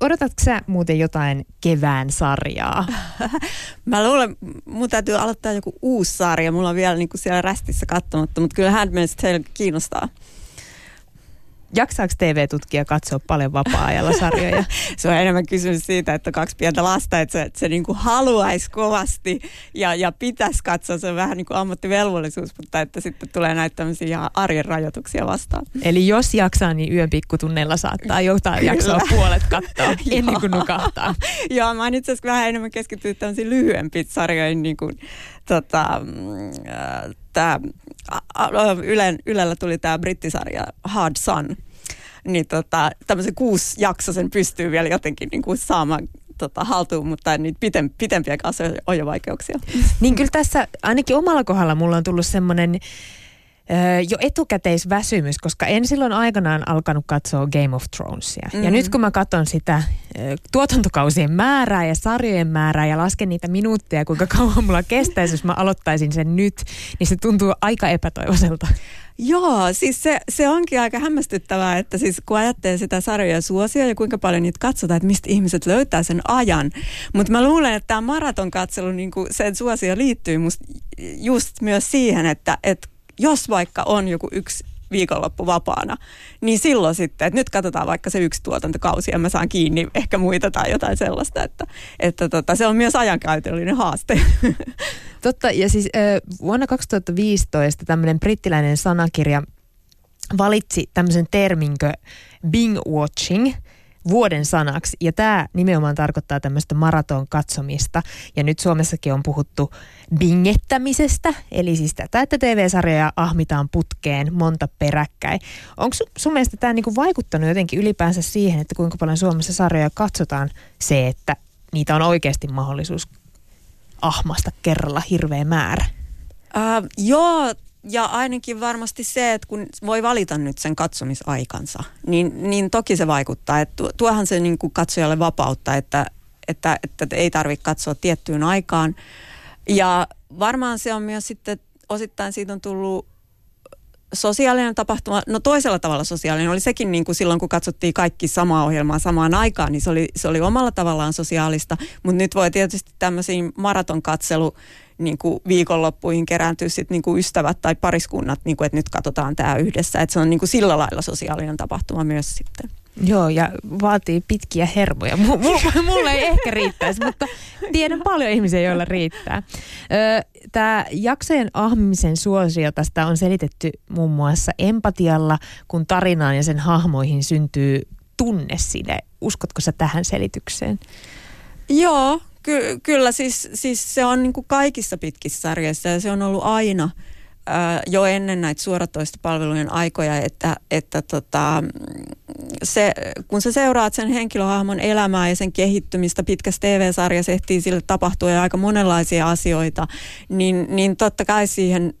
Odotatko sä muuten jotain kevään sarjaa? Mä luulen, mun täytyy aloittaa joku uusi sarja. Mulla on vielä niin kuin siellä rästissä katsomatta, mutta kyllä Handmaid's Tale kiinnostaa. Jaksaako TV-tutkija katsoa paljon vapaa-ajalla sarjoja? se on enemmän kysymys siitä, että kaksi pientä lasta, että se, että se niin kuin haluaisi kovasti ja, ja pitäisi katsoa. Se on vähän niin kuin ammattivelvollisuus, mutta että sitten tulee näitä tämmöisiä arjen rajoituksia vastaan. Eli jos jaksaa, niin yön pikkutunneilla saattaa jotain jaksoa puolet katsoa ennen kuin nukahtaa. Joo, mä oon itse asiassa vähän enemmän keskittynyt tämmöisiin lyhyempiin sarjoihin, niin kuin tota, mm, äh, tää, Ylen, Ylellä tuli tämä brittisarja Hard Sun, niin tota, tämmöisen jaksosen pystyy vielä jotenkin niin kuin saamaan tota, haltuun, mutta niitä pitem, pitempiä kanssa on jo vaikeuksia. Niin kyllä tässä ainakin omalla kohdalla mulla on tullut semmoinen jo etukäteisväsymys, koska en silloin aikanaan alkanut katsoa Game of Thronesia. Mm-hmm. Ja nyt kun mä katson sitä tuotantokausien määrää ja sarjojen määrää ja lasken niitä minuutteja, kuinka kauan mulla kestäisi, jos mä aloittaisin sen nyt, niin se tuntuu aika epätoivoiselta. Joo, siis se, se onkin aika hämmästyttävää, että siis kun ajattelee sitä sarjoja suosia ja kuinka paljon niitä katsotaan, että mistä ihmiset löytää sen ajan. Mutta mä luulen, että tämä maraton katselu, niin sen suosio liittyy musta just myös siihen, että, että jos vaikka on joku yksi viikonloppu vapaana, niin silloin sitten, että nyt katsotaan vaikka se yksi tuotantokausi ja mä saan kiinni ehkä muita tai jotain sellaista, että, että tota, se on myös ajankäytöllinen haaste. Totta, ja siis vuonna 2015 tämmöinen brittiläinen sanakirja valitsi tämmöisen terminkö Bing Watching – vuoden sanaksi. Ja tämä nimenomaan tarkoittaa tämmöistä maraton katsomista. Ja nyt Suomessakin on puhuttu bingettämisestä, eli siis tätä, että TV-sarjoja ahmitaan putkeen monta peräkkäin. Onko sun mielestä tämä niinku vaikuttanut jotenkin ylipäänsä siihen, että kuinka paljon Suomessa sarjoja katsotaan se, että niitä on oikeasti mahdollisuus ahmasta kerralla hirveä määrä? Uh, joo, ja ainakin varmasti se, että kun voi valita nyt sen katsomisaikansa, niin, niin toki se vaikuttaa. Että tuohan se niin kuin katsojalle vapautta, että, että, että ei tarvitse katsoa tiettyyn aikaan. Ja varmaan se on myös sitten, osittain siitä on tullut sosiaalinen tapahtuma, no toisella tavalla sosiaalinen oli sekin niin kuin silloin, kun katsottiin kaikki samaa ohjelmaa samaan aikaan, niin se oli, se oli omalla tavallaan sosiaalista, mutta nyt voi tietysti tämmöisiin maratonkatselu niin kuin viikonloppuihin kerääntyy sit niin kuin ystävät tai pariskunnat, niin kuin, että nyt katsotaan tämä yhdessä. Että se on niin kuin sillä lailla sosiaalinen tapahtuma myös sitten. Joo, ja vaatii pitkiä hermoja. M- mulle ei ehkä riittäisi, mutta tiedän paljon ihmisiä, joilla riittää. Tämä jaksojen ahmimisen suosio tästä on selitetty muun muassa empatialla, kun tarinaan ja sen hahmoihin syntyy tunneside. Uskotko sä tähän selitykseen? Joo, Ky- kyllä, siis, siis se on niin kuin kaikissa pitkissä sarjoissa ja se on ollut aina ää, jo ennen näitä suoratoistopalvelujen aikoja, että, että tota, se, kun sä seuraat sen henkilöhahmon elämää ja sen kehittymistä pitkässä TV-sarjassa ehtii sille tapahtua ja aika monenlaisia asioita, niin, niin totta kai siihen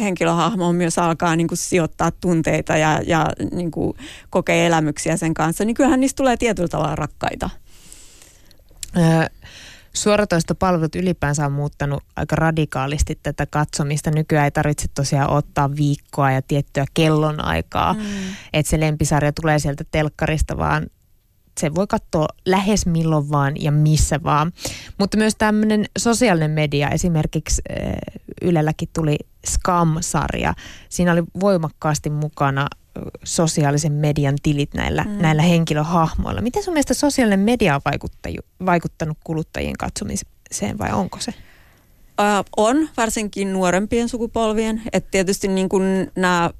henkilöhahmoon myös alkaa niin kuin sijoittaa tunteita ja, ja niin kuin kokee elämyksiä sen kanssa, niin kyllähän niistä tulee tietyllä tavalla rakkaita. Öö, Suoratoistopalvelut ylipäänsä on muuttanut aika radikaalisti tätä katsomista. Nykyään ei tarvitse tosiaan ottaa viikkoa ja tiettyä kellonaikaa, mm. että se lempisarja tulee sieltä telkkarista, vaan se voi katsoa lähes milloin vaan ja missä vaan. Mutta myös tämmöinen sosiaalinen media, esimerkiksi Ylelläkin tuli Scam-sarja. Siinä oli voimakkaasti mukana sosiaalisen median tilit näillä, mm. näillä henkilöhahmoilla. Miten sun mielestä sosiaalinen media on vaikuttanut kuluttajien katsomiseen vai onko se? Äh, on, varsinkin nuorempien sukupolvien. Et tietysti niin nämä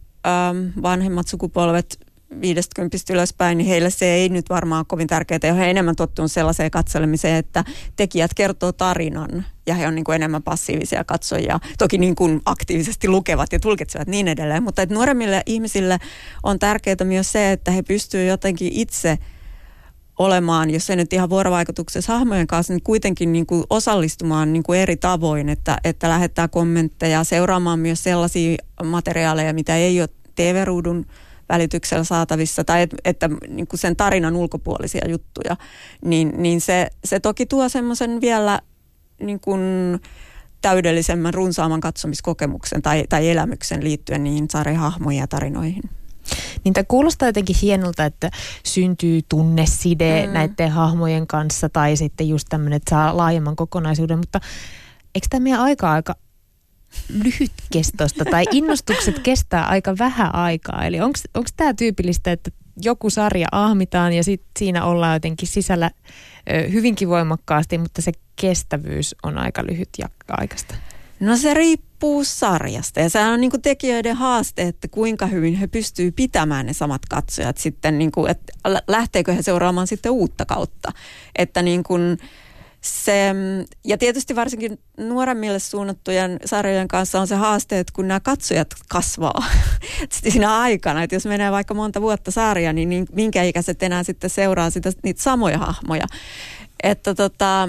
vanhemmat sukupolvet 50 ylöspäin, niin heille se ei nyt varmaan ole kovin tärkeää. He enemmän tottunut sellaiseen katselemiseen, että tekijät kertoo tarinan ja he on niin kuin enemmän passiivisia katsojia. Toki niin kuin aktiivisesti lukevat ja tulkitsevat niin edelleen, mutta että nuoremmille ihmisille on tärkeää myös se, että he pystyvät jotenkin itse olemaan, jos ei nyt ihan vuorovaikutuksessa hahmojen kanssa, niin kuitenkin niin kuin osallistumaan niin kuin eri tavoin, että, että lähettää kommentteja, seuraamaan myös sellaisia materiaaleja, mitä ei ole TV-ruudun välityksellä saatavissa tai et, että niin kuin sen tarinan ulkopuolisia juttuja, niin, niin se, se toki tuo semmoisen vielä niin kuin täydellisemmän, runsaamman katsomiskokemuksen tai, tai elämyksen liittyen niihin sarjahahmoihin ja tarinoihin. Niin tämä kuulostaa jotenkin hienolta, että syntyy tunneside mm. näiden hahmojen kanssa tai sitten just tämmöinen, että saa laajemman kokonaisuuden, mutta eikö tämä meidän aika aika lyhytkestosta tai innostukset kestää aika vähän aikaa? Eli onko tämä tyypillistä, että joku sarja ahmitaan ja sit siinä ollaan jotenkin sisällä ö, hyvinkin voimakkaasti, mutta se kestävyys on aika lyhyt ja aikaista? No se riippuu sarjasta ja se on niin tekijöiden haaste, että kuinka hyvin he pystyy pitämään ne samat katsojat sitten, niin kuin, että lähteekö he seuraamaan sitten uutta kautta. Että niin kuin, se, ja tietysti varsinkin nuoremmille suunnattujen sarjojen kanssa on se haaste, että kun nämä katsojat kasvaa siinä aikana, että jos menee vaikka monta vuotta sarja, niin, minkä ikäiset enää sitten seuraa sitä, niitä samoja hahmoja. Että tota,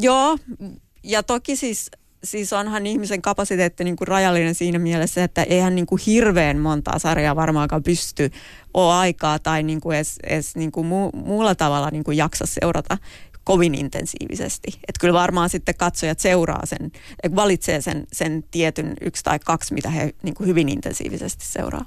joo, ja toki siis siis onhan ihmisen kapasiteetti niin kuin rajallinen siinä mielessä, että eihän niin kuin hirveän montaa sarjaa varmaankaan pysty ole aikaa tai niin kuin edes, edes niin kuin mu, muulla tavalla niin kuin jaksa seurata kovin intensiivisesti. Että kyllä varmaan sitten katsojat seuraa sen, valitsee sen, sen tietyn yksi tai kaksi, mitä he niin kuin hyvin intensiivisesti seuraa.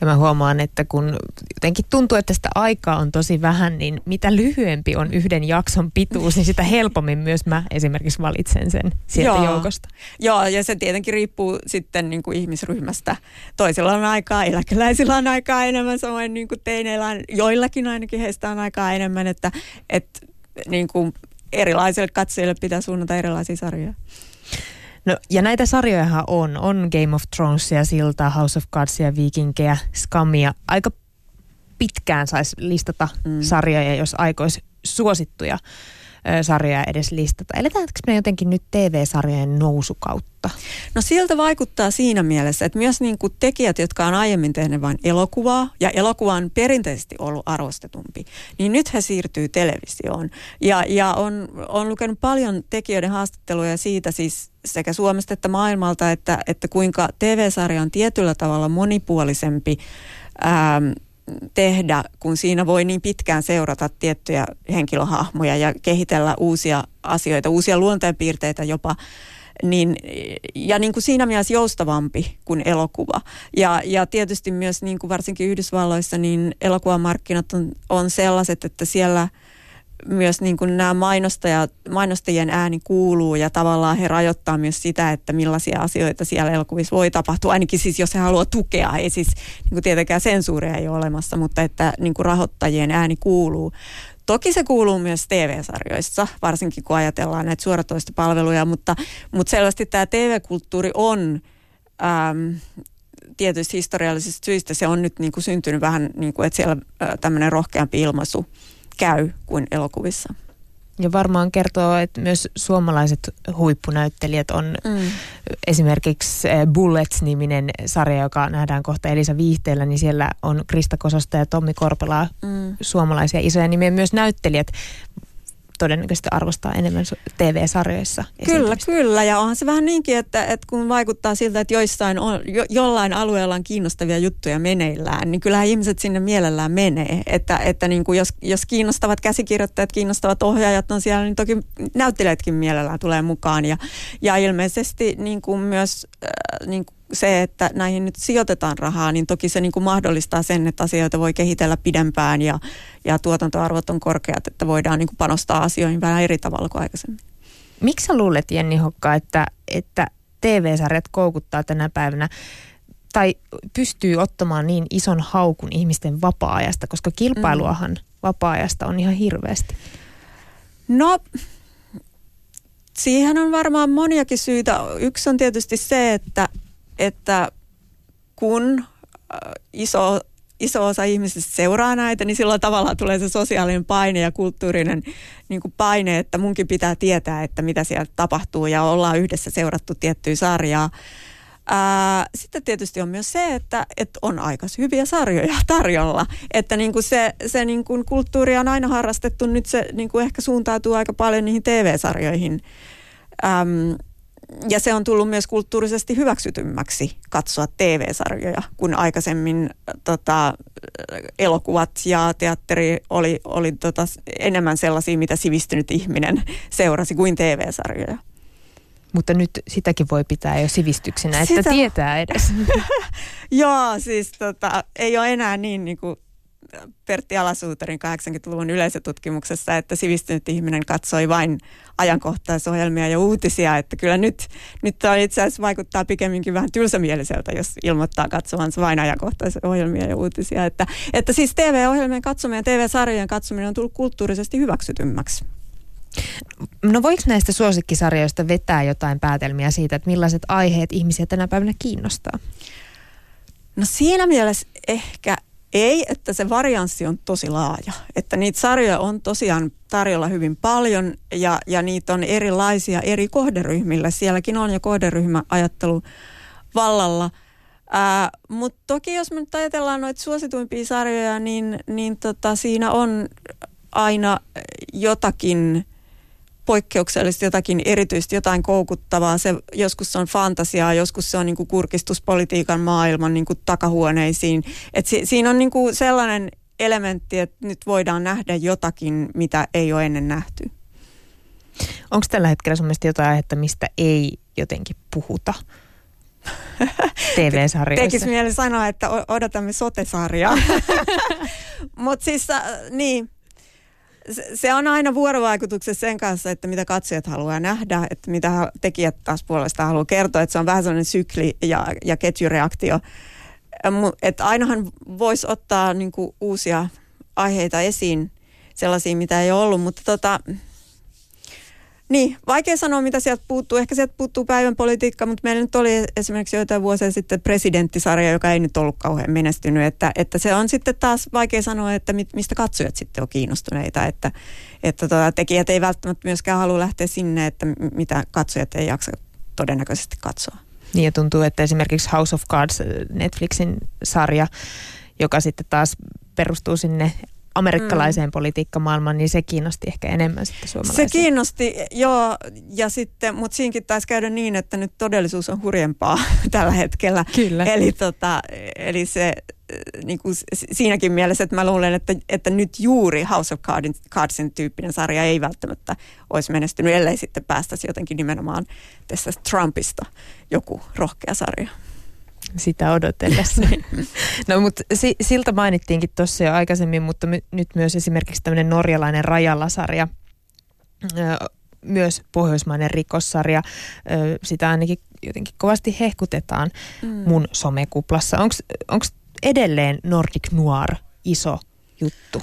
Ja mä huomaan, että kun jotenkin tuntuu, että sitä aikaa on tosi vähän, niin mitä lyhyempi on yhden jakson pituus, niin sitä helpommin myös mä esimerkiksi valitsen sen sieltä Joo. joukosta. Joo, ja se tietenkin riippuu sitten niin kuin ihmisryhmästä. Toisilla on aikaa, eläkeläisillä on aikaa enemmän, samoin niin kuin teineillä on, joillakin ainakin heistä on aikaa enemmän, että, että niin kuin erilaisille katsojille pitää suunnata erilaisia sarjoja. No, ja näitä sarjojahan on. On Game of Thronesia, Siltaa, House of Cardsia, Vikinkejä, Scamia. Aika pitkään saisi listata mm. sarjoja, jos aikoisi suosittuja sarjoja edes listata. Eletäänkö me jotenkin nyt TV-sarjojen nousukautta? No siltä vaikuttaa siinä mielessä, että myös niin kuin tekijät, jotka on aiemmin tehneet vain elokuvaa, ja elokuva on perinteisesti ollut arvostetumpi, niin nyt he siirtyy televisioon. Ja, ja on, on lukenut paljon tekijöiden haastatteluja siitä siis sekä Suomesta että maailmalta, että, että kuinka TV-sarja on tietyllä tavalla monipuolisempi ähm, tehdä, kun siinä voi niin pitkään seurata tiettyjä henkilöhahmoja ja kehitellä uusia asioita, uusia luonteenpiirteitä jopa, niin, ja niin kuin siinä mielessä joustavampi kuin elokuva. Ja, ja tietysti myös niin kuin varsinkin Yhdysvalloissa, niin elokuvamarkkinat on, on sellaiset, että siellä – myös niin kuin nämä mainostajat, mainostajien ääni kuuluu ja tavallaan he rajoittaa myös sitä, että millaisia asioita siellä elokuvissa voi tapahtua. Ainakin siis jos he haluaa tukea, ei siis niin kuin tietenkään sensuuria ei ole olemassa, mutta että niin kuin rahoittajien ääni kuuluu. Toki se kuuluu myös TV-sarjoissa, varsinkin kun ajatellaan näitä suoratoistopalveluja, mutta, mutta selvästi tämä TV-kulttuuri on äm, tietysti historiallisista syistä se on nyt niin kuin syntynyt vähän niin kuin, että siellä tämmöinen rohkeampi ilmaisu käy kuin elokuvissa. Ja varmaan kertoo, että myös suomalaiset huippunäyttelijät on mm. esimerkiksi eh, Bullets-niminen sarja, joka nähdään kohta Elisa Viihteellä, niin siellä on Krista Kososta ja Tommi Korpela, mm. suomalaisia isoja nimiä. Myös näyttelijät todennäköisesti arvostaa enemmän TV-sarjoissa. Kyllä, kyllä. Ja onhan se vähän niinkin, että, että kun vaikuttaa siltä, että joissain on, jo, jollain alueella on kiinnostavia juttuja meneillään, niin kyllähän ihmiset sinne mielellään menee. Että, että niin kuin jos, jos kiinnostavat käsikirjoittajat, kiinnostavat ohjaajat on siellä, niin toki näyttelijätkin mielellään tulee mukaan. Ja, ja ilmeisesti niin kuin myös äh, niin kuin se, että näihin nyt sijoitetaan rahaa, niin toki se niin kuin mahdollistaa sen, että asioita voi kehitellä pidempään ja, ja tuotantoarvot on korkeat, että voidaan niin kuin panostaa asioihin vähän eri tavalla kuin aikaisemmin. Miksi sä luulet, Jenni Hokka, että, että TV-sarjat koukuttaa tänä päivänä tai pystyy ottamaan niin ison haukun ihmisten vapaa-ajasta, koska kilpailuahan mm. vapaa-ajasta on ihan hirveästi? No, siihen on varmaan moniakin syitä. Yksi on tietysti se, että että kun äh, iso, iso osa ihmisistä seuraa näitä, niin silloin tavallaan tulee se sosiaalinen paine ja kulttuurinen niin kuin paine, että munkin pitää tietää, että mitä siellä tapahtuu ja ollaan yhdessä seurattu tiettyä sarjaa. Ää, sitten tietysti on myös se, että, että on aika hyviä sarjoja tarjolla. Että niin kuin se, se niin kuin kulttuuri on aina harrastettu, nyt se niin kuin ehkä suuntautuu aika paljon niihin TV-sarjoihin. Ja se on tullut myös kulttuurisesti hyväksytymmäksi katsoa TV-sarjoja, kun aikaisemmin tota, elokuvat ja teatteri oli, oli tota, enemmän sellaisia, mitä sivistynyt ihminen seurasi kuin TV-sarjoja. Mutta nyt sitäkin voi pitää jo sivistyksenä, että Sitä... tietää edes. Joo, siis tota, ei ole enää niin, niin kuin Pertti Alasuuterin 80-luvun yleisötutkimuksessa, että sivistynyt ihminen katsoi vain ajankohtaisohjelmia ja uutisia, että kyllä nyt, nyt tämä itse asiassa vaikuttaa pikemminkin vähän tylsämieliseltä, jos ilmoittaa katsovansa vain ajankohtaisohjelmia ja uutisia. Että, että siis TV-ohjelmien katsominen ja TV-sarjojen katsominen on tullut kulttuurisesti hyväksytymmäksi. No voiko näistä suosikkisarjoista vetää jotain päätelmiä siitä, että millaiset aiheet ihmisiä tänä päivänä kiinnostaa? No siinä mielessä ehkä ei, että se varianssi on tosi laaja. Että niitä sarjoja on tosiaan tarjolla hyvin paljon ja, ja niitä on erilaisia eri kohderyhmillä. Sielläkin on jo kohderyhmäajattelu vallalla. Mutta toki jos me nyt ajatellaan noita suosituimpia sarjoja, niin, niin tota, siinä on aina jotakin poikkeuksellisesti jotakin erityistä, jotain koukuttavaa. Se, joskus se on fantasiaa, joskus se on niin kuin kurkistuspolitiikan maailman niin kuin takahuoneisiin. Et si, siinä on niin kuin sellainen elementti, että nyt voidaan nähdä jotakin, mitä ei ole ennen nähty. Onko tällä hetkellä mielestä jotain aihetta, mistä ei jotenkin puhuta? TV-sarjoissa. Tekisi mieli sanoa, että odotamme sote-sarjaa. Mutta siis, äh, niin, se on aina vuorovaikutuksessa sen kanssa, että mitä katsojat haluaa nähdä, että mitä tekijät taas puolestaan haluaa kertoa, että se on vähän sellainen sykli ja, ja ketjureaktio. Että ainahan voisi ottaa niin kuin, uusia aiheita esiin, sellaisia, mitä ei ollut, mutta tota, niin, vaikea sanoa, mitä sieltä puuttuu. Ehkä sieltä puuttuu päivän politiikka, mutta meillä nyt oli esimerkiksi joitain vuosia sitten presidenttisarja, joka ei nyt ollut kauhean menestynyt. Että, että se on sitten taas vaikea sanoa, että mistä katsojat sitten on kiinnostuneita. Että, että tota, tekijät ei välttämättä myöskään halua lähteä sinne, että mitä katsojat ei jaksa todennäköisesti katsoa. Niin ja tuntuu, että esimerkiksi House of Cards, Netflixin sarja, joka sitten taas perustuu sinne amerikkalaiseen mm. politiikkamaailmaan, niin se kiinnosti ehkä enemmän sitten suomalaisia. Se kiinnosti, joo, ja sitten, mutta siinkin taisi käydä niin, että nyt todellisuus on hurjempaa tällä hetkellä. Kyllä. Eli, tota, eli se niin kuin siinäkin mielessä, että mä luulen, että, että nyt juuri House of Cardsin, Cardsin tyyppinen sarja ei välttämättä olisi menestynyt, ellei sitten päästäisi jotenkin nimenomaan tässä Trumpista joku rohkea sarja sitä odotellessa. no mutta si, siltä mainittiinkin tuossa jo aikaisemmin, mutta my, nyt myös esimerkiksi tämmöinen norjalainen rajalasarja, myös pohjoismainen rikossarja, ö, sitä ainakin jotenkin kovasti hehkutetaan mm. mun somekuplassa. Onko edelleen Nordic Noir iso juttu?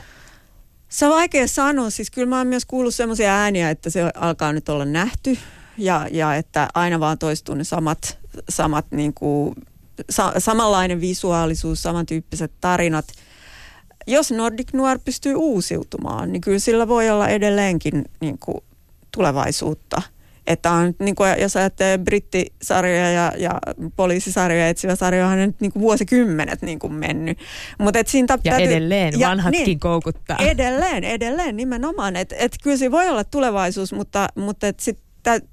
Se on vaikea sanoa. Siis kyllä mä oon myös kuullut semmoisia ääniä, että se alkaa nyt olla nähty ja, ja että aina vaan toistuu ne samat, samat niin kuin sa- samanlainen visuaalisuus, samantyyppiset tarinat. Jos Nordic Noir pystyy uusiutumaan, niin kyllä sillä voi olla edelleenkin niin kuin, tulevaisuutta. Että on, niin kuin, jos ajattelee brittisarjoja ja, ja poliisisarjoja, etsivä sarja on nyt niin kuin vuosikymmenet niin kuin mennyt. Mut et siinä ja täytyy, edelleen, ja, vanhatkin niin, koukuttaa. Edelleen, edelleen nimenomaan. Että et kyllä se voi olla tulevaisuus, mutta, mutta et sit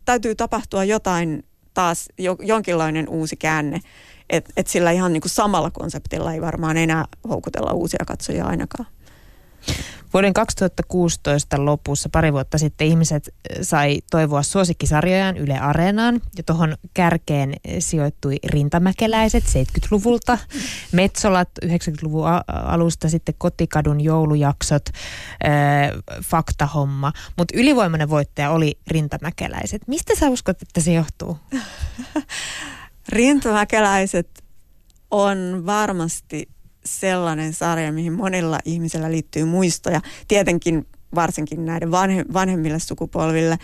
täytyy tapahtua jotain taas, jo, jonkinlainen uusi käänne. Että et sillä ihan niin kuin samalla konseptilla ei varmaan enää houkutella uusia katsojia ainakaan. Vuoden 2016 lopussa, pari vuotta sitten, ihmiset eh, sai toivoa suosikkisarjojaan Yle Areenaan. Ja tuohon kärkeen sijoittui Rintamäkeläiset 70-luvulta, Metsolat 90-luvun alusta, sitten Kotikadun joulujaksot, äh, Faktahomma. Mutta ylivoimainen voittaja oli Rintamäkeläiset. Mistä sä uskot, että se johtuu? Rintamäkeläiset on varmasti sellainen sarja, mihin monilla ihmisillä liittyy muistoja. Tietenkin varsinkin näiden vanhe, vanhemmille sukupolville.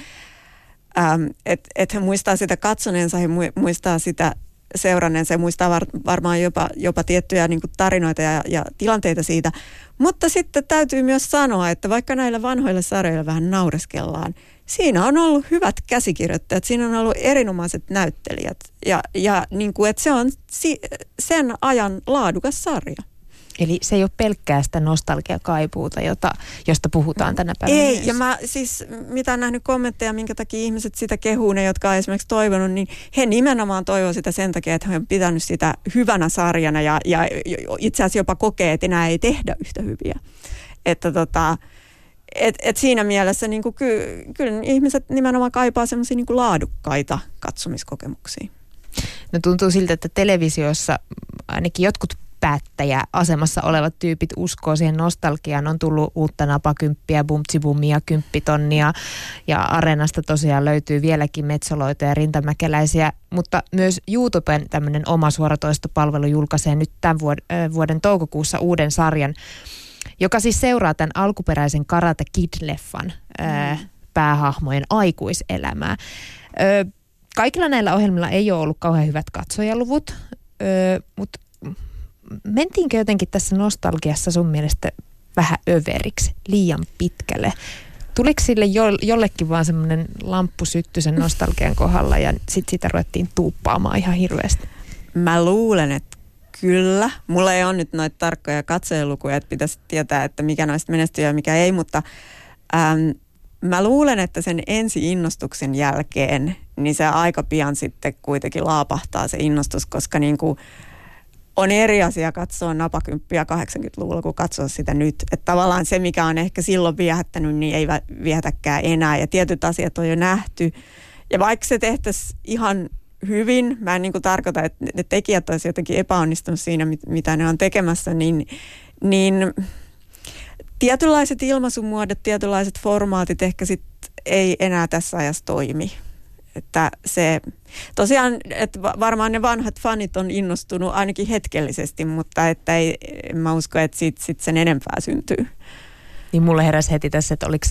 Ähm, että et he muistaa sitä katsoneensa, he muistaa sitä seuranneensa ja muistaa var, varmaan jopa, jopa tiettyjä niin tarinoita ja, ja tilanteita siitä. Mutta sitten täytyy myös sanoa, että vaikka näillä vanhoilla sarjoilla vähän naureskellaan, siinä on ollut hyvät käsikirjoittajat, siinä on ollut erinomaiset näyttelijät ja, ja niin kuin, että se on si, sen ajan laadukas sarja. Eli se ei ole pelkkää sitä nostalgiakaipuuta, jota, josta puhutaan tänä päivänä. Ei, myös. ja mä siis, mitä nähnyt kommentteja, minkä takia ihmiset sitä kehuu, ne jotka on esimerkiksi toivonut, niin he nimenomaan toivoo sitä sen takia, että he on pitänyt sitä hyvänä sarjana ja, ja itse asiassa jopa kokee, että enää ei tehdä yhtä hyviä. Että tota, et, et siinä mielessä niin kuin, ky, kyllä ihmiset nimenomaan kaipaa semmoisia niin laadukkaita katsomiskokemuksia. No tuntuu siltä, että televisiossa ainakin jotkut päättäjäasemassa olevat tyypit uskoo siihen nostalgiaan. On tullut uutta napakymppiä, bumtsibumia, kymppitonnia ja Areenasta tosiaan löytyy vieläkin metsoloita ja rintamäkeläisiä, mutta myös YouTuben tämmöinen oma suoratoistopalvelu julkaisee nyt tämän vuoden, vuoden toukokuussa uuden sarjan, joka siis seuraa tämän alkuperäisen Karate Kid-leffan mm. päähahmojen aikuiselämää. kaikilla näillä ohjelmilla ei ole ollut kauhean hyvät katsojaluvut, mutta mentiinkö jotenkin tässä nostalgiassa sun mielestä vähän överiksi, liian pitkälle? Tuliko sille jo, jollekin vaan semmoinen lamppu sytty sen nostalgian kohdalla ja sitten sitä ruvettiin tuuppaamaan ihan hirveästi? Mä luulen, että kyllä. Mulla ei ole nyt noita tarkkoja katsojalukuja, että pitäisi tietää, että mikä noista menestyy ja mikä ei, mutta äm, mä luulen, että sen ensi-innostuksen jälkeen, niin se aika pian sitten kuitenkin laapahtaa se innostus, koska niin kuin – on eri asia katsoa napakymppiä 80-luvulla kuin katsoa sitä nyt. Että tavallaan se, mikä on ehkä silloin viehättänyt, niin ei viehätäkään enää. Ja tietyt asiat on jo nähty. Ja vaikka se tehtäisiin ihan hyvin, mä en niin kuin tarkoita, että ne tekijät olisivat jotenkin epäonnistunut siinä, mitä ne on tekemässä, niin, niin tietynlaiset ilmaisumuodot, tietynlaiset formaatit ehkä sitten ei enää tässä ajassa toimi. Että se, tosiaan, että varmaan ne vanhat fanit on innostunut ainakin hetkellisesti, mutta että ei, en mä usko, että siitä sit sen enempää syntyy. Niin mulle heräsi heti tässä, että oliko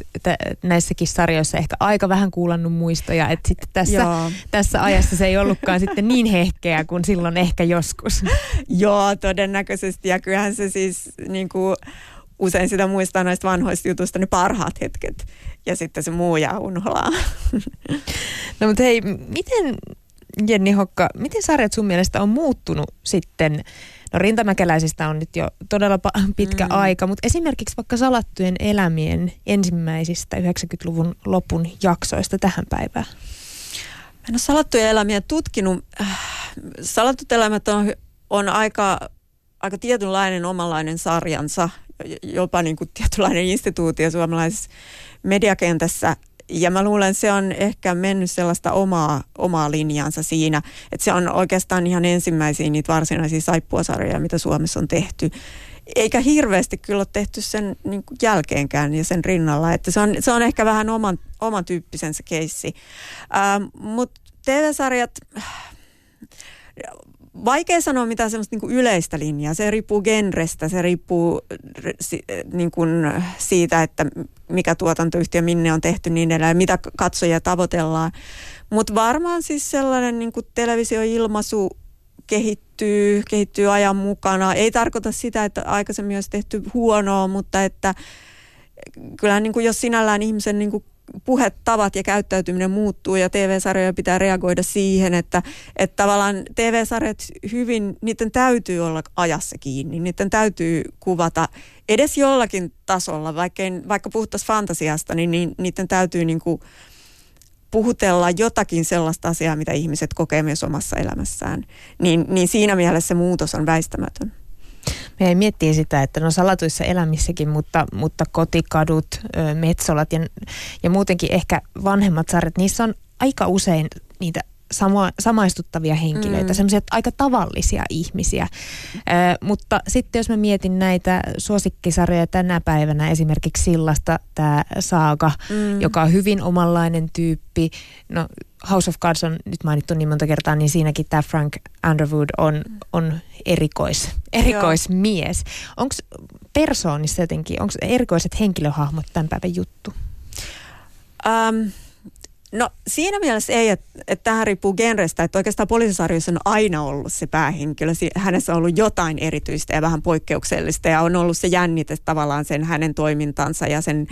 näissäkin sarjoissa ehkä aika vähän kuulannut muistoja, että sitten tässä, tässä ajassa se ei ollutkaan sitten niin hehkeä kuin silloin ehkä joskus. Joo, todennäköisesti. Ja kyllähän se siis niin kuin, usein sitä muistaa noista vanhoista jutuista ne parhaat hetket ja sitten se muu jää unholaan. No mutta hei, miten Jenni Hokka, miten sarjat sun mielestä on muuttunut sitten? No rintamäkeläisistä on nyt jo todella pitkä mm. aika, mutta esimerkiksi vaikka salattujen elämien ensimmäisistä 90-luvun lopun jaksoista tähän päivään. Mä en ole salattuja elämiä tutkinut. Äh, salattut elämät on, on aika, aika tietynlainen omanlainen sarjansa, jopa niin kuin tietynlainen instituutio suomalaisessa mediakentässä ja mä luulen, se on ehkä mennyt sellaista omaa, omaa linjansa siinä, että se on oikeastaan ihan ensimmäisiä niitä varsinaisia saippuasarjoja, mitä Suomessa on tehty. Eikä hirveästi kyllä ole tehty sen niin jälkeenkään ja sen rinnalla, että se on, se on ehkä vähän oman, oman tyyppisensä keissi. Ähm, Mutta TV-sarjat, vaikea sanoa mitään semmoista niin yleistä linjaa. Se riippuu genrestä, se riippuu niin kuin siitä, että mikä tuotantoyhtiö minne on tehty niin edelleen, mitä katsojia tavoitellaan. Mutta varmaan siis sellainen niin kuin televisioilmaisu kehittyy, kehittyy ajan mukana. Ei tarkoita sitä, että aikaisemmin olisi tehty huonoa, mutta että kyllähän niin kuin jos sinällään ihmisen niin kuin puhetavat ja käyttäytyminen muuttuu ja TV-sarjoja pitää reagoida siihen, että, että tavallaan TV-sarjat hyvin, niiden täytyy olla ajassa kiinni, niiden täytyy kuvata edes jollakin tasolla, vaikka, vaikka puhuttaisiin fantasiasta, niin, niin niiden täytyy niin kuin puhutella jotakin sellaista asiaa, mitä ihmiset kokee myös omassa elämässään. Niin, niin siinä mielessä se muutos on väistämätön. Me miettii sitä, että no salatuissa elämissäkin, mutta, mutta kotikadut, metsolat ja, ja muutenkin ehkä vanhemmat sarjat, niissä on aika usein niitä sama, samaistuttavia henkilöitä, mm. semmoisia aika tavallisia ihmisiä. Ö, mutta sitten jos mä mietin näitä suosikkisarjoja tänä päivänä, esimerkiksi Sillasta tämä Saaga, mm. joka on hyvin omanlainen tyyppi. No House of Cards on nyt mainittu niin monta kertaa, niin siinäkin tämä Frank Underwood on, on erikois, erikoismies. Onko persoonissa jotenkin, onko erikoiset henkilöhahmot tämän päivän juttu? Um, no siinä mielessä ei, että, että tähän riippuu genrestä, että oikeastaan poliisisarjoissa on aina ollut se päähenkilö. Hänessä on ollut jotain erityistä ja vähän poikkeuksellista ja on ollut se jännite tavallaan sen hänen toimintansa ja sen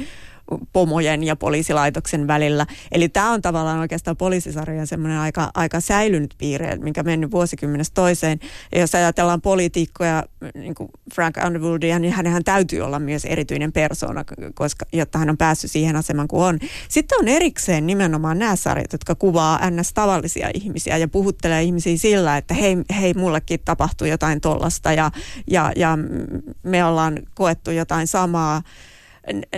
pomojen ja poliisilaitoksen välillä. Eli tämä on tavallaan oikeastaan poliisisarjan semmoinen aika, aika säilynyt piirre, minkä mennyt vuosikymmenestä toiseen. Ja jos ajatellaan poliitikkoja, niin kuin Frank Underwoodia, niin hänhän täytyy olla myös erityinen persona, koska, jotta hän on päässyt siihen asemaan kuin on. Sitten on erikseen nimenomaan nämä sarjat, jotka kuvaa ns. tavallisia ihmisiä ja puhuttelee ihmisiä sillä, että hei, hei mullekin tapahtuu jotain tollasta ja, ja, ja me ollaan koettu jotain samaa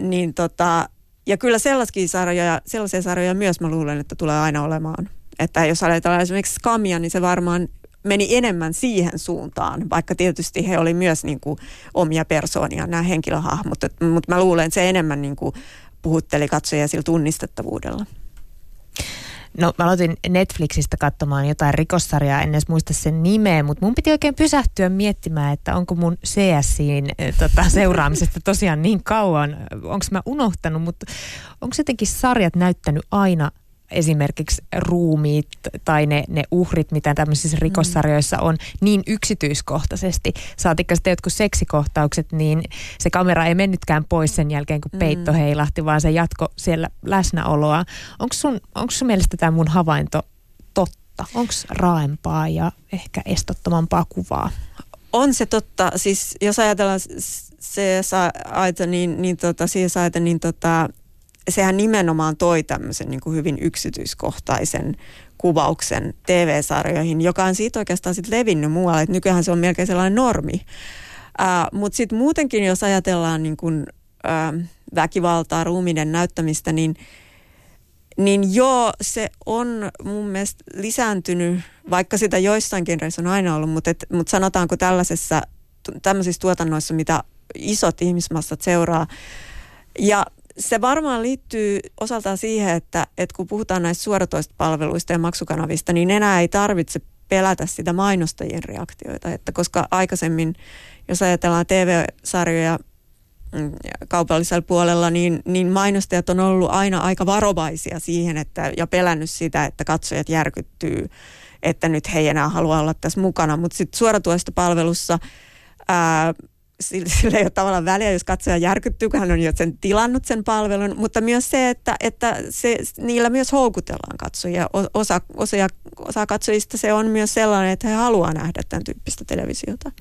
niin tota, ja kyllä sellaisia sarjoja, sellaisia sarjoja myös mä luulen, että tulee aina olemaan. Että jos ajatellaan esimerkiksi Skamia, niin se varmaan meni enemmän siihen suuntaan, vaikka tietysti he oli myös niin kuin omia persoonia, nämä henkilöhahmot, mutta mä luulen, että se enemmän niin kuin puhutteli katsojia sillä tunnistettavuudella. No mä aloitin Netflixistä katsomaan jotain rikossarjaa, en edes muista sen nimeä, mutta mun piti oikein pysähtyä miettimään, että onko mun CSIin tota, seuraamisesta tosiaan niin kauan, onko mä unohtanut, mutta onko jotenkin sarjat näyttänyt aina esimerkiksi ruumiit tai ne, ne uhrit, mitä tämmöisissä mm. rikossarjoissa on, niin yksityiskohtaisesti. Saatikka sitten jotkut seksikohtaukset, niin se kamera ei mennytkään pois sen jälkeen, kun peitto mm. heilahti, vaan se jatko siellä läsnäoloa. Onko sun, onko sun mielestä tämä mun havainto totta? Onko raaempaa ja ehkä estottomampaa kuvaa? On se totta. Siis jos ajatellaan se aita, niin, niin, tota, aita, niin tota, sehän nimenomaan toi tämmöisen niin kuin hyvin yksityiskohtaisen kuvauksen TV-sarjoihin, joka on siitä oikeastaan sitten levinnyt muualle. Että nykyään se on melkein sellainen normi. Mutta sitten muutenkin, jos ajatellaan niin kuin, äh, väkivaltaa, ruuminen näyttämistä, niin, niin joo, se on mun mielestä lisääntynyt, vaikka sitä joissain genreissä on aina ollut, mutta, et, mutta sanotaanko tällaisessa, tämmöisissä tuotannoissa, mitä isot ihmismassat seuraa, ja se varmaan liittyy osaltaan siihen, että, että kun puhutaan näistä suoratoistopalveluista ja maksukanavista, niin enää ei tarvitse pelätä sitä mainostajien reaktioita. Että koska aikaisemmin, jos ajatellaan TV-sarjoja mm, kaupallisella puolella, niin, niin mainostajat on ollut aina aika varovaisia siihen että, ja pelännyt sitä, että katsojat järkyttyy, että nyt he ei enää halua olla tässä mukana. Mutta sitten suoratoistopalvelussa ää, sillä ei ole tavallaan väliä, jos katsoja järkyttyy, kun hän on jo sen tilannut sen palvelun, mutta myös se, että, että se, niillä myös houkutellaan katsojia. Osa, osa, osa katsojista se on myös sellainen, että he haluaa nähdä tämän tyyppistä televisiota.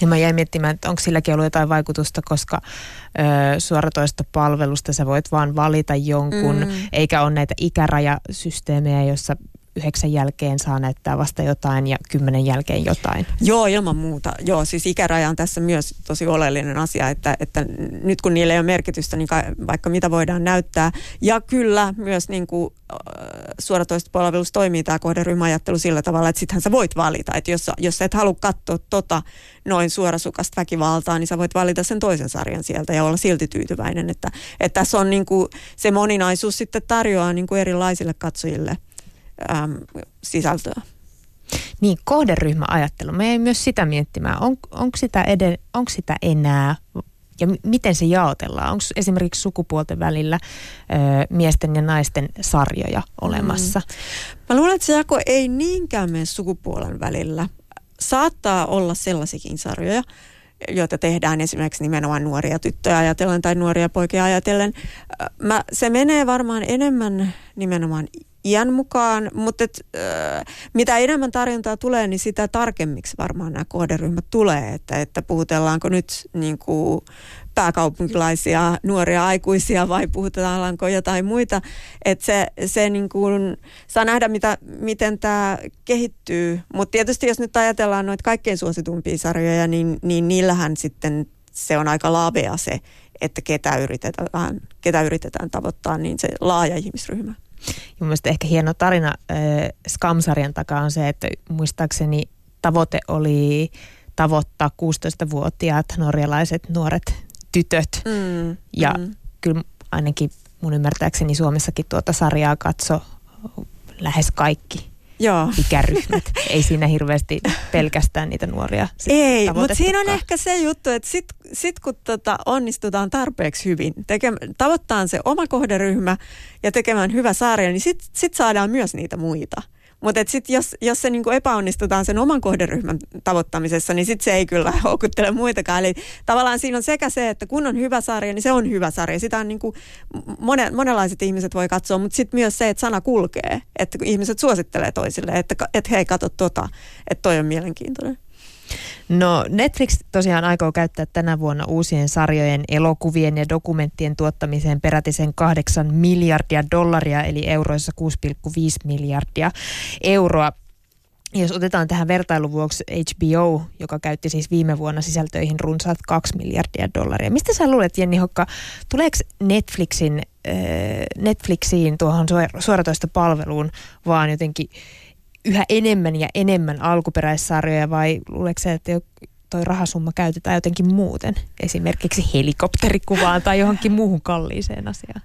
Ja mä jäin miettimään, että onko silläkin ollut jotain vaikutusta, koska ö, suoratoista palvelusta sä voit vaan valita jonkun, mm. eikä ole näitä ikärajasysteemejä, jossa yhdeksän jälkeen saa näyttää vasta jotain ja kymmenen jälkeen jotain. Joo, ilman muuta. Joo, siis ikäraja on tässä myös tosi oleellinen asia, että, että nyt kun niillä ei ole merkitystä, niin vaikka mitä voidaan näyttää. Ja kyllä myös niin kuin, suoratoista palvelussa toimii tämä kohderyhmäajattelu sillä tavalla, että sittenhän sä voit valita. Että jos, jos sä et halua katsoa tota noin suorasukasta väkivaltaa, niin sä voit valita sen toisen sarjan sieltä ja olla silti tyytyväinen. Että, että tässä on niin kuin, se moninaisuus sitten tarjoaa niin kuin erilaisille katsojille – äm, sisältöä. Niin, kohderyhmäajattelu. Me ei myös sitä miettimään. On, onko, sitä eden, onko sitä enää ja m- miten se jaotellaan? Onko esimerkiksi sukupuolten välillä ö, miesten ja naisten sarjoja olemassa? Mm. Mä luulen, että se jako ei niinkään mene sukupuolen välillä. Saattaa olla sellaisikin sarjoja, joita tehdään esimerkiksi nimenomaan nuoria tyttöjä ajatellen tai nuoria poikia ajatellen. Mä, se menee varmaan enemmän nimenomaan iän mukaan, mutta et, mitä enemmän tarjontaa tulee, niin sitä tarkemmiksi varmaan nämä kohderyhmät tulee, että, että puhutellaanko nyt niin kuin pääkaupunkilaisia nuoria aikuisia vai puhutaanko jotain muita, että se, se niin kuin, saa nähdä, mitä, miten tämä kehittyy, mutta tietysti jos nyt ajatellaan noita kaikkein suositumpia sarjoja, niin, niin niillähän sitten se on aika lavea se, että ketä yritetään, ketä yritetään tavoittaa, niin se laaja ihmisryhmä. Ja mun ehkä hieno tarina äh, Skamsarjan takaa on se, että muistaakseni tavoite oli tavoittaa 16-vuotiaat norjalaiset nuoret tytöt. Mm, ja mm. kyllä ainakin mun ymmärtääkseni Suomessakin tuota sarjaa katso lähes kaikki Joo. ikäryhmät. Ei siinä hirveästi pelkästään niitä nuoria. Ei, mutta siinä on ehkä se juttu, että sit, sit kun tota onnistutaan tarpeeksi hyvin, teke, tavoittaa se oma kohderyhmä ja tekemään hyvä sarja, niin sitten sit saadaan myös niitä muita. Mutta sitten jos, jos se niinku epäonnistutaan sen oman kohderyhmän tavoittamisessa, niin sitten se ei kyllä houkuttele muitakaan. Eli tavallaan siinä on sekä se, että kun on hyvä sarja, niin se on hyvä sarja. Sitä on niinku, mone, monenlaiset ihmiset voi katsoa, mutta sitten myös se, että sana kulkee. Että ihmiset suosittelee toisille, että, että hei, katso tota, että toi on mielenkiintoinen. No Netflix tosiaan aikoo käyttää tänä vuonna uusien sarjojen, elokuvien ja dokumenttien tuottamiseen peräti sen 8 miljardia dollaria, eli euroissa 6,5 miljardia euroa. jos otetaan tähän vertailuvuoksi HBO, joka käytti siis viime vuonna sisältöihin runsaat 2 miljardia dollaria. Mistä sä luulet, Jenni Hokka, tuleeko Netflixin, äh, Netflixiin tuohon suoratoista palveluun vaan jotenkin yhä enemmän ja enemmän alkuperäissarjoja vai luuleeko se, että toi rahasumma käytetään jotenkin muuten, esimerkiksi helikopterikuvaan tai johonkin muuhun kalliiseen asiaan?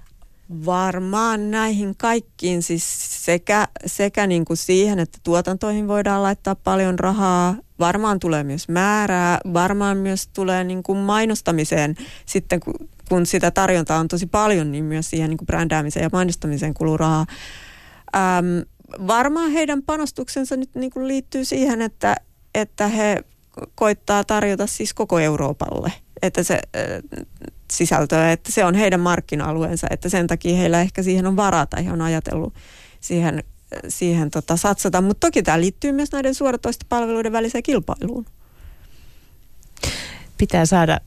Varmaan näihin kaikkiin, siis sekä, sekä niin kuin siihen, että tuotantoihin voidaan laittaa paljon rahaa, varmaan tulee myös määrää, varmaan myös tulee niin kuin mainostamiseen sitten, kun, kun sitä tarjontaa on tosi paljon, niin myös siihen niin kuin brändäämiseen ja mainostamiseen kuluu rahaa. Ähm, varmaan heidän panostuksensa nyt niin kuin liittyy siihen, että, että he koittaa tarjota siis koko Euroopalle että se sisältöä, että se on heidän markkina-alueensa, että sen takia heillä ehkä siihen on varaa tai he on ajatellut siihen, siihen tota satsata. Mutta toki tämä liittyy myös näiden suoratoistopalveluiden väliseen kilpailuun. Pitää saada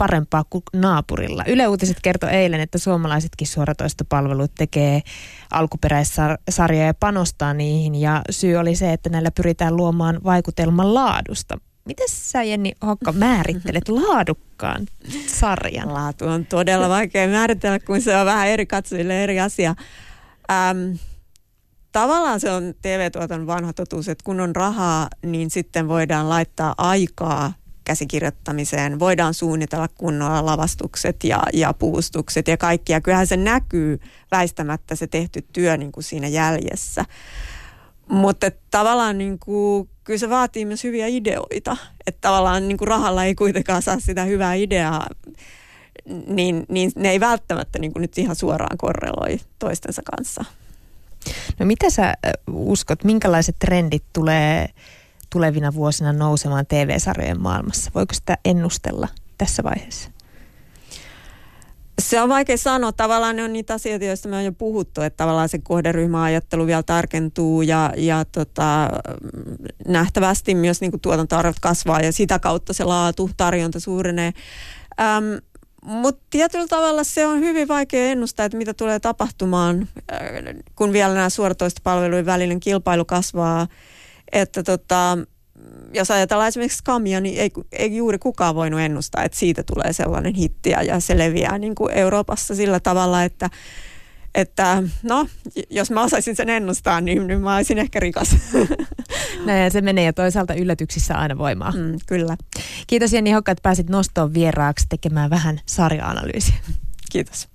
parempaa kuin naapurilla. Yle Uutiset kertoi eilen, että suomalaisetkin suoratoistopalvelut tekee alkuperäissarjoja ja panostaa niihin. Ja syy oli se, että näillä pyritään luomaan vaikutelman laadusta. Miten sä Jenni Hokka määrittelet laadukkaan sarjan? Laatu on todella vaikea määritellä, kun se on vähän eri katsojille eri asia. Ähm, tavallaan se on TV-tuoton vanha totuus, että kun on rahaa, niin sitten voidaan laittaa aikaa käsikirjoittamiseen. Voidaan suunnitella kunnolla lavastukset ja, ja puustukset ja kaikki. Ja kyllähän se näkyy väistämättä se tehty työ niin kuin siinä jäljessä. Mutta tavallaan niin kuin, kyllä se vaatii myös hyviä ideoita. Että tavallaan niin kuin rahalla ei kuitenkaan saa sitä hyvää ideaa, niin, niin ne ei välttämättä niin kuin nyt ihan suoraan korreloi toistensa kanssa. No mitä sä uskot, minkälaiset trendit tulee tulevina vuosina nousemaan TV-sarjojen maailmassa? Voiko sitä ennustella tässä vaiheessa? Se on vaikea sanoa. Tavallaan ne on niitä asioita, joista me on jo puhuttu, että tavallaan se kohderyhmäajattelu vielä tarkentuu ja, ja tota, nähtävästi myös niin tuotantoarvot kasvaa ja sitä kautta se laatu, tarjonta suurenee. Ähm, mutta tietyllä tavalla se on hyvin vaikea ennustaa, että mitä tulee tapahtumaan, äh, kun vielä nämä suoratoistopalvelujen välinen kilpailu kasvaa. Että tota, jos ajatellaan esimerkiksi Skamia, niin ei, ei juuri kukaan voinut ennustaa, että siitä tulee sellainen hitti ja se leviää niin kuin Euroopassa sillä tavalla, että että no, jos mä osaisin sen ennustaa, niin, niin mä olisin ehkä rikas. Näin se menee ja toisaalta yllätyksissä aina voimaa. Mm, kyllä. Kiitos Jenni Hokka, että pääsit nostoon vieraaksi tekemään vähän sarja-analyysiä. Kiitos.